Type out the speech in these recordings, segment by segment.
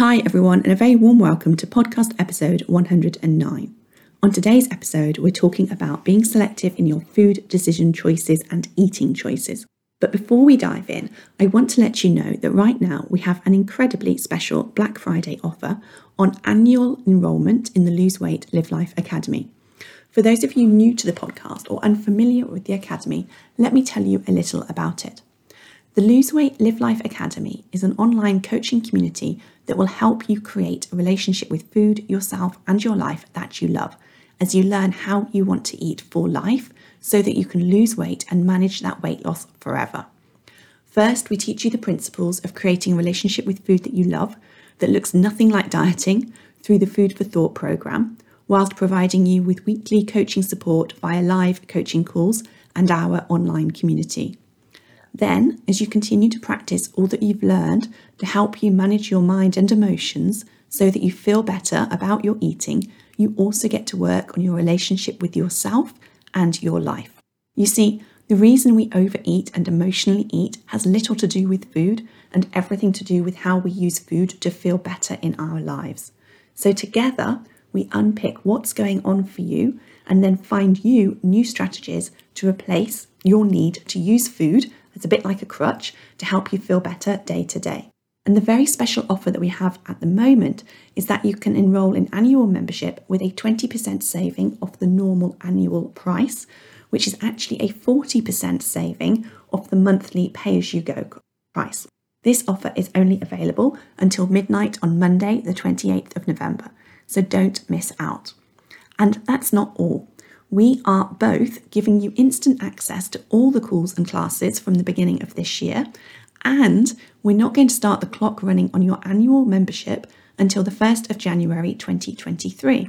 Hi, everyone, and a very warm welcome to podcast episode 109. On today's episode, we're talking about being selective in your food decision choices and eating choices. But before we dive in, I want to let you know that right now we have an incredibly special Black Friday offer on annual enrolment in the Lose Weight Live Life Academy. For those of you new to the podcast or unfamiliar with the Academy, let me tell you a little about it. The Lose Weight Live Life Academy is an online coaching community that will help you create a relationship with food, yourself, and your life that you love as you learn how you want to eat for life so that you can lose weight and manage that weight loss forever. First, we teach you the principles of creating a relationship with food that you love that looks nothing like dieting through the Food for Thought program, whilst providing you with weekly coaching support via live coaching calls and our online community. Then, as you continue to practice all that you've learned to help you manage your mind and emotions so that you feel better about your eating, you also get to work on your relationship with yourself and your life. You see, the reason we overeat and emotionally eat has little to do with food and everything to do with how we use food to feel better in our lives. So, together, we unpick what's going on for you and then find you new strategies to replace your need to use food it's a bit like a crutch to help you feel better day to day. And the very special offer that we have at the moment is that you can enroll in annual membership with a 20% saving off the normal annual price, which is actually a 40% saving off the monthly pay as you go price. This offer is only available until midnight on Monday, the 28th of November, so don't miss out. And that's not all we are both giving you instant access to all the calls and classes from the beginning of this year. And we're not going to start the clock running on your annual membership until the 1st of January 2023.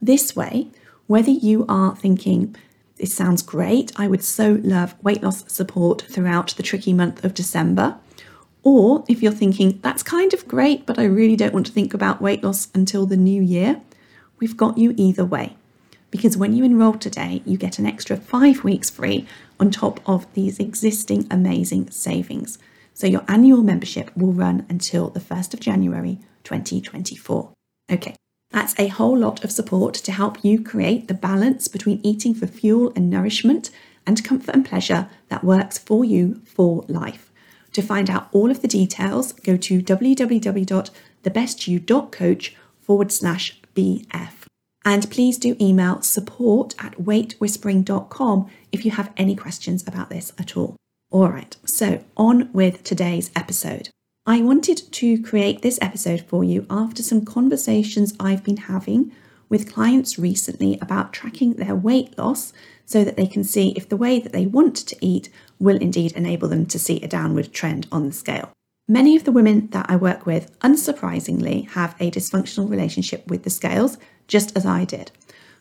This way, whether you are thinking, this sounds great, I would so love weight loss support throughout the tricky month of December, or if you're thinking, that's kind of great, but I really don't want to think about weight loss until the new year, we've got you either way because when you enroll today, you get an extra five weeks free on top of these existing amazing savings. So your annual membership will run until the 1st of January 2024. Okay, that's a whole lot of support to help you create the balance between eating for fuel and nourishment and comfort and pleasure that works for you for life. To find out all of the details, go to www.thebestyou.coach forward slash BF. And please do email support at weightwhispering.com if you have any questions about this at all. All right, so on with today's episode. I wanted to create this episode for you after some conversations I've been having with clients recently about tracking their weight loss so that they can see if the way that they want to eat will indeed enable them to see a downward trend on the scale. Many of the women that I work with, unsurprisingly, have a dysfunctional relationship with the scales, just as I did.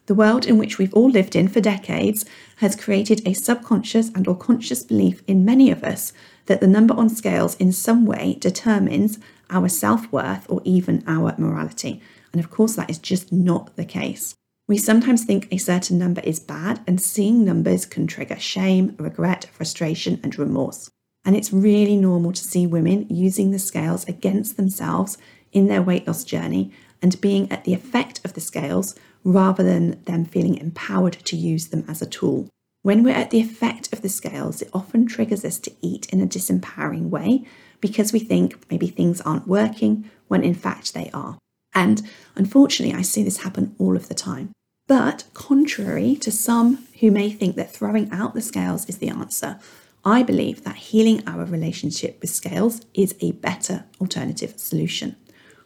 The world in which we've all lived in for decades has created a subconscious and or conscious belief in many of us that the number on scales in some way determines our self-worth or even our morality. And of course that is just not the case. We sometimes think a certain number is bad and seeing numbers can trigger shame, regret, frustration and remorse. And it's really normal to see women using the scales against themselves in their weight loss journey and being at the effect of the scales rather than them feeling empowered to use them as a tool. When we're at the effect of the scales, it often triggers us to eat in a disempowering way because we think maybe things aren't working when in fact they are. And unfortunately, I see this happen all of the time. But contrary to some who may think that throwing out the scales is the answer, I believe that healing our relationship with scales is a better alternative solution.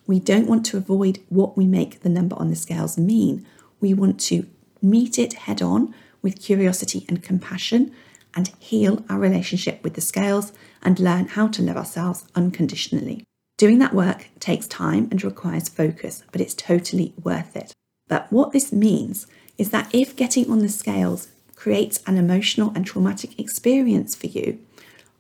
We don't want to avoid what we make the number on the scales mean. We want to meet it head on with curiosity and compassion and heal our relationship with the scales and learn how to love ourselves unconditionally. Doing that work takes time and requires focus, but it's totally worth it. But what this means is that if getting on the scales creates an emotional and traumatic experience for you,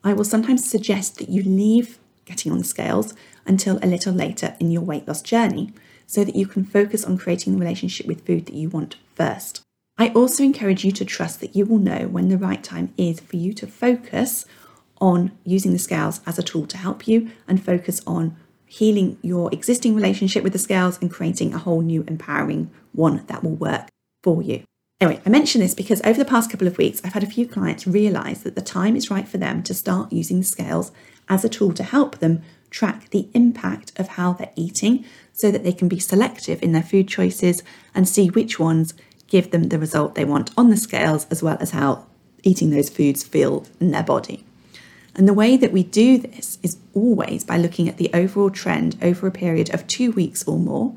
I will sometimes suggest that you leave getting on the scales until a little later in your weight loss journey so that you can focus on creating the relationship with food that you want first. I also encourage you to trust that you will know when the right time is for you to focus on using the scales as a tool to help you and focus on healing your existing relationship with the scales and creating a whole new empowering one that will work for you. Anyway, I mention this because over the past couple of weeks, I've had a few clients realize that the time is right for them to start using the scales as a tool to help them track the impact of how they're eating so that they can be selective in their food choices and see which ones give them the result they want on the scales, as well as how eating those foods feel in their body. And the way that we do this is always by looking at the overall trend over a period of two weeks or more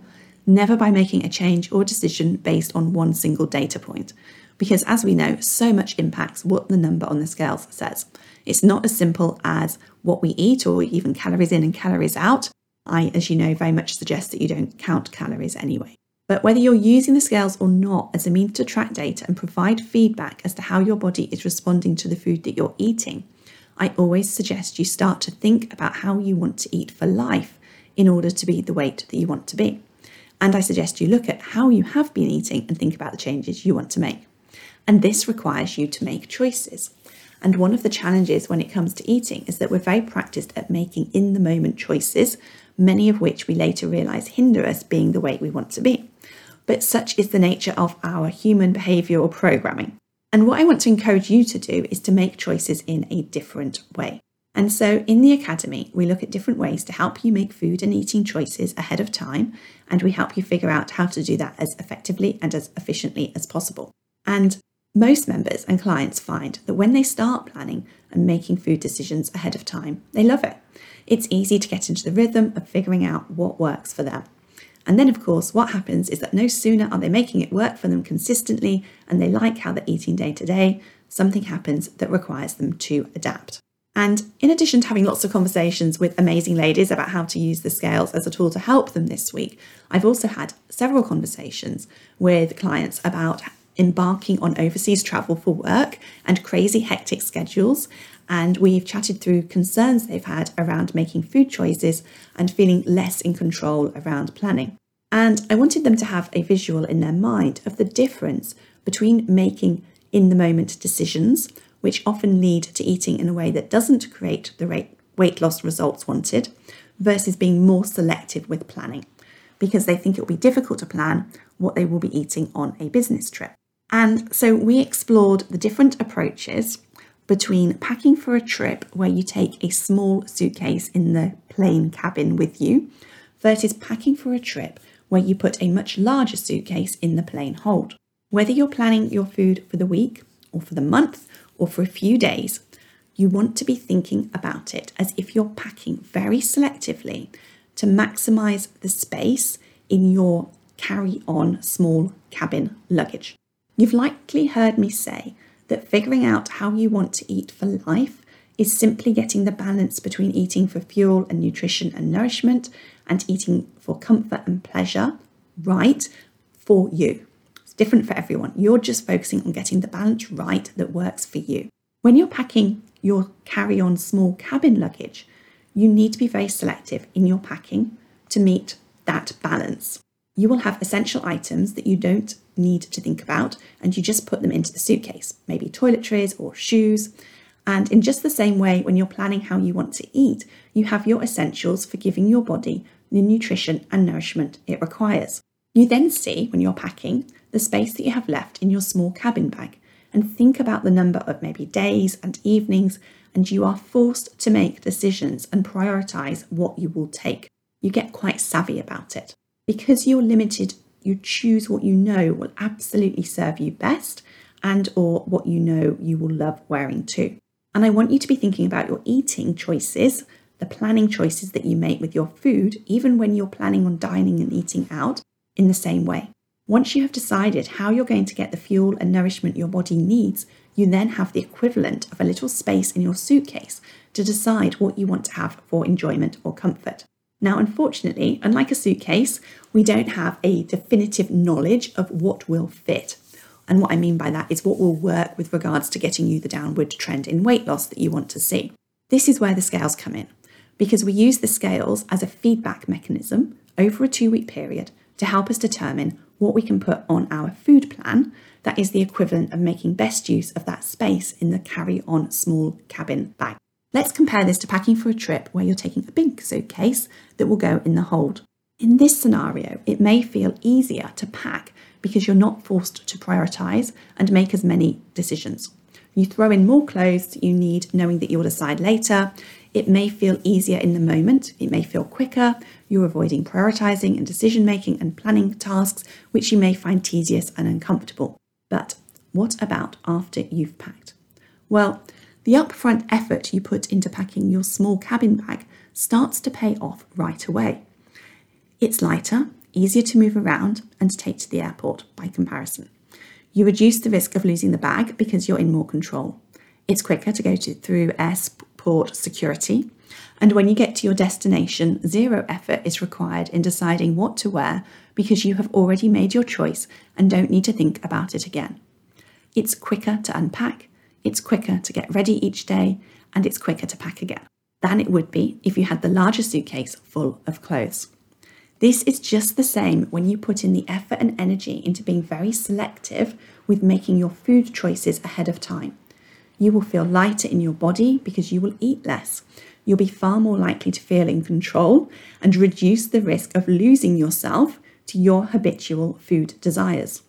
never by making a change or decision based on one single data point. Because as we know, so much impacts what the number on the scales says. It's not as simple as what we eat or even calories in and calories out. I, as you know, very much suggest that you don't count calories anyway. But whether you're using the scales or not as a means to track data and provide feedback as to how your body is responding to the food that you're eating, I always suggest you start to think about how you want to eat for life in order to be the weight that you want to be. And I suggest you look at how you have been eating and think about the changes you want to make. And this requires you to make choices. And one of the challenges when it comes to eating is that we're very practiced at making in the moment choices, many of which we later realize hinder us being the way we want to be. But such is the nature of our human behavioral programming. And what I want to encourage you to do is to make choices in a different way. And so in the Academy, we look at different ways to help you make food and eating choices ahead of time, and we help you figure out how to do that as effectively and as efficiently as possible. And most members and clients find that when they start planning and making food decisions ahead of time, they love it. It's easy to get into the rhythm of figuring out what works for them. And then, of course, what happens is that no sooner are they making it work for them consistently and they like how they're eating day to day, something happens that requires them to adapt. And in addition to having lots of conversations with amazing ladies about how to use the scales as a tool to help them this week, I've also had several conversations with clients about embarking on overseas travel for work and crazy hectic schedules. And we've chatted through concerns they've had around making food choices and feeling less in control around planning. And I wanted them to have a visual in their mind of the difference between making in the moment decisions which often lead to eating in a way that doesn't create the weight loss results wanted, versus being more selective with planning because they think it will be difficult to plan what they will be eating on a business trip. And so we explored the different approaches between packing for a trip where you take a small suitcase in the plane cabin with you versus packing for a trip where you put a much larger suitcase in the plane hold. Whether you're planning your food for the week or for the month or for a few days, you want to be thinking about it as if you're packing very selectively to maximize the space in your carry on small cabin luggage. You've likely heard me say that figuring out how you want to eat for life is simply getting the balance between eating for fuel and nutrition and nourishment and eating for comfort and pleasure right for you different for everyone. You're just focusing on getting the balance right that works for you. When you're packing your carry on small cabin luggage, you need to be very selective in your packing to meet that balance. You will have essential items that you don't need to think about, and you just put them into the suitcase, maybe toiletries or shoes. And in just the same way, when you're planning how you want to eat, you have your essentials for giving your body the nutrition and nourishment it requires. You then see, when you're packing, the space that you have left in your small cabin bag and think about the number of maybe days and evenings, and you are forced to make decisions and prioritize what you will take. You get quite savvy about it. Because you're limited, you choose what you know will absolutely serve you best and or what you know you will love wearing too. And I want you to be thinking about your eating choices, the planning choices that you make with your food, even when you're planning on dining and eating out, in the same way. Once you have decided how you're going to get the fuel and nourishment your body needs, you then have the equivalent of a little space in your suitcase to decide what you want to have for enjoyment or comfort. Now, unfortunately, unlike a suitcase, we don't have a definitive knowledge of what will fit. And what I mean by that is what will work with regards to getting you the downward trend in weight loss that you want to see. This is where the scales come in, because we use the scales as a feedback mechanism over a two week period to help us determine what we can put on our food plan that is the equivalent of making best use of that space in the carry on small cabin bag. Let's compare this to packing for a trip where you're taking a big suitcase that will go in the hold. In this scenario, it may feel easier to pack because you're not forced to prioritise and make as many decisions. You throw in more clothes you need, knowing that you'll decide later. It may feel easier in the moment, it may feel quicker. You're avoiding prioritising and decision making and planning tasks, which you may find tedious and uncomfortable. But what about after you've packed? Well, the upfront effort you put into packing your small cabin bag starts to pay off right away. It's lighter, easier to move around, and to take to the airport by comparison. You reduce the risk of losing the bag because you're in more control. It's quicker to go to, through airport security. And when you get to your destination, zero effort is required in deciding what to wear because you have already made your choice and don't need to think about it again. It's quicker to unpack, it's quicker to get ready each day, and it's quicker to pack again than it would be if you had the larger suitcase full of clothes. This is just the same when you put in the effort and energy into being very selective with making your food choices ahead of time. You will feel lighter in your body because you will eat less. You'll be far more likely to feel in control and reduce the risk of losing yourself to your habitual food desires.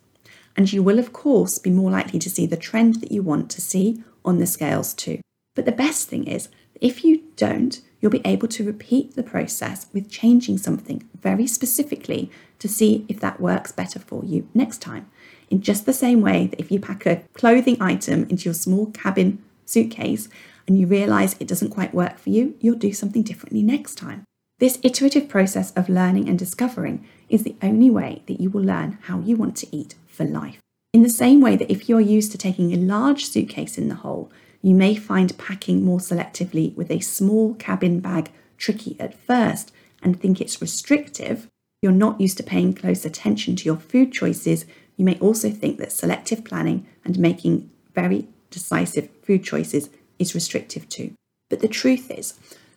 And you will, of course, be more likely to see the trend that you want to see on the scales too. But the best thing is, if you don't, you'll be able to repeat the process with changing something very specifically to see if that works better for you next time. In just the same way that if you pack a clothing item into your small cabin suitcase and you realize it doesn't quite work for you, you'll do something differently next time. This iterative process of learning and discovering is the only way that you will learn how you want to eat for life. In the same way that if you're used to taking a large suitcase in the hole, you may find packing more selectively with a small cabin bag tricky at first and think it's restrictive, you're not used to paying close attention to your food choices, you may also think that selective planning and making very decisive food choices is restrictive too. But the truth is,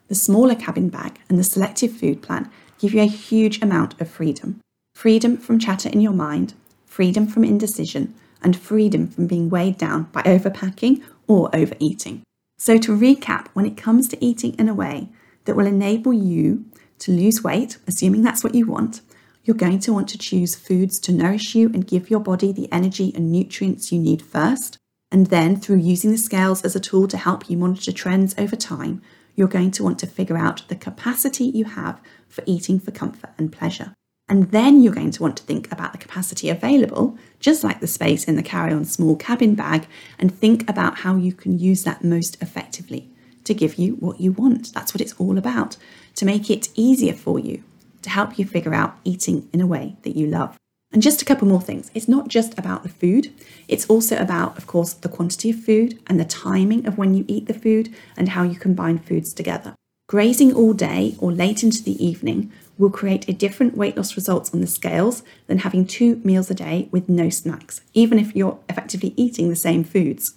the smaller cabin bag and the selective food plan give you a huge amount of freedom. Freedom from chatter in your mind, freedom from indecision, and freedom from being weighed down by overpacking or overeating. So, to recap, when it comes to eating in a way that will enable you to lose weight, assuming that's what you want, you're going to want to choose foods to nourish you and give your body the energy and nutrients you need first. And then, through using the scales as a tool to help you monitor trends over time, you're going to want to figure out the capacity you have for eating for comfort and pleasure. And then you're going to want to think about the capacity available, just like the space in the carry on small cabin bag, and think about how you can use that most effectively to give you what you want. That's what it's all about, to make it easier for you, to help you figure out eating in a way that you love. And just a couple more things. It's not just about the food, it's also about, of course, the quantity of food and the timing of when you eat the food and how you combine foods together. Grazing all day or late into the evening will create a different weight loss results on the scales than having two meals a day with no snacks, even if you're effectively eating the same foods.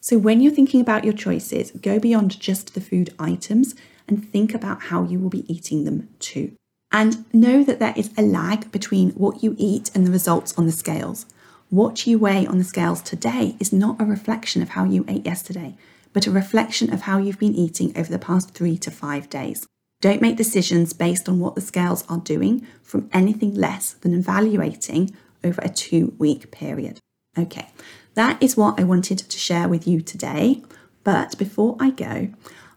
So, when you're thinking about your choices, go beyond just the food items and think about how you will be eating them too. And know that there is a lag between what you eat and the results on the scales. What you weigh on the scales today is not a reflection of how you ate yesterday, but a reflection of how you've been eating over the past three to five days. Don't make decisions based on what the scales are doing from anything less than evaluating over a two week period. Okay, that is what I wanted to share with you today. But before I go,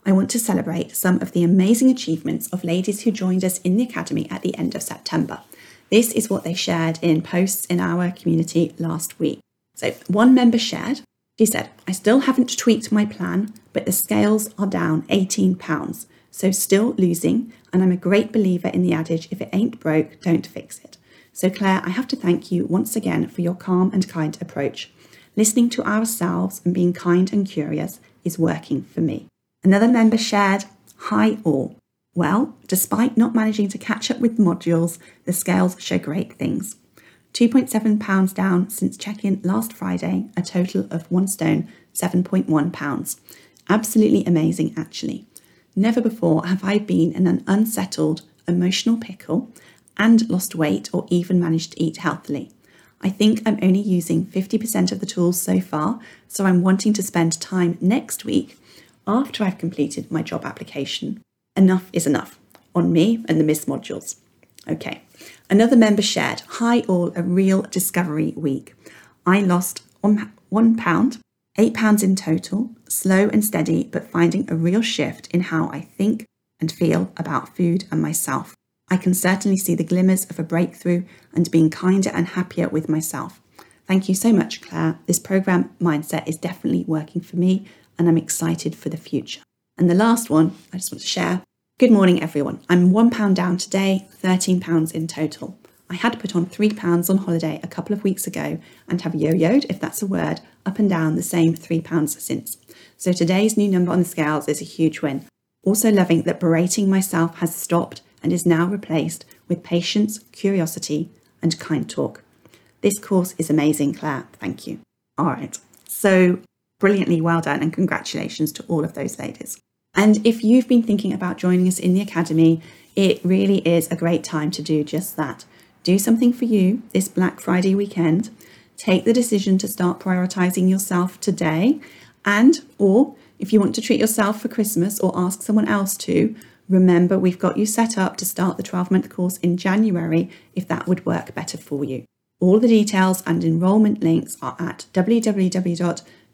I want to celebrate some of the amazing achievements of ladies who joined us in the Academy at the end of September. This is what they shared in posts in our community last week. So, one member shared, she said, I still haven't tweaked my plan, but the scales are down 18 pounds so still losing, and I'm a great believer in the adage if it ain't broke, don't fix it. So, Claire, I have to thank you once again for your calm and kind approach. listening to ourselves and being kind and curious is working for me. Another member shared, Hi all. Well, despite not managing to catch up with the modules, the scales show great things. 2.7 pounds down since check in last Friday, a total of one stone, 7.1 pounds. Absolutely amazing, actually. Never before have I been in an unsettled emotional pickle and lost weight or even managed to eat healthily. I think I'm only using 50% of the tools so far, so I'm wanting to spend time next week after I've completed my job application. Enough is enough on me and the MISS modules. Okay, another member shared Hi, all, a real discovery week. I lost one, one pound, eight pounds in total, slow and steady, but finding a real shift in how I think and feel about food and myself. I can certainly see the glimmers of a breakthrough and being kinder and happier with myself. Thank you so much, Claire. This program mindset is definitely working for me, and I'm excited for the future. And the last one I just want to share. Good morning, everyone. I'm one pound down today, 13 pounds in total. I had put on three pounds on holiday a couple of weeks ago and have yo yoed, if that's a word, up and down the same three pounds since. So today's new number on the scales is a huge win. Also, loving that berating myself has stopped and is now replaced with patience, curiosity, and kind talk. This course is amazing, Claire. Thank you. All right. So brilliantly well done, and congratulations to all of those ladies. And if you've been thinking about joining us in the Academy, it really is a great time to do just that. Do something for you this Black Friday weekend. Take the decision to start prioritizing yourself today. And, or if you want to treat yourself for Christmas or ask someone else to, Remember, we've got you set up to start the 12 month course in January if that would work better for you. All the details and enrolment links are at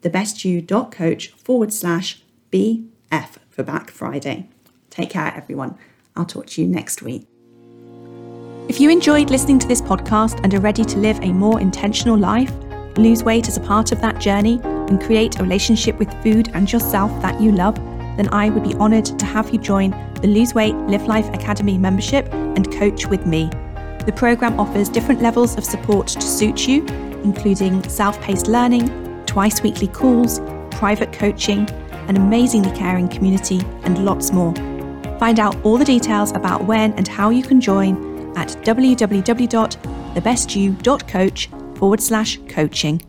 www.thebestyou.coach forward slash BF for Black Friday. Take care, everyone. I'll talk to you next week. If you enjoyed listening to this podcast and are ready to live a more intentional life, lose weight as a part of that journey, and create a relationship with food and yourself that you love, then I would be honoured to have you join the Lose Weight Live Life Academy membership and coach with me. The programme offers different levels of support to suit you, including self paced learning, twice weekly calls, private coaching, an amazingly caring community, and lots more. Find out all the details about when and how you can join at www.thebestyou.coach forward slash coaching.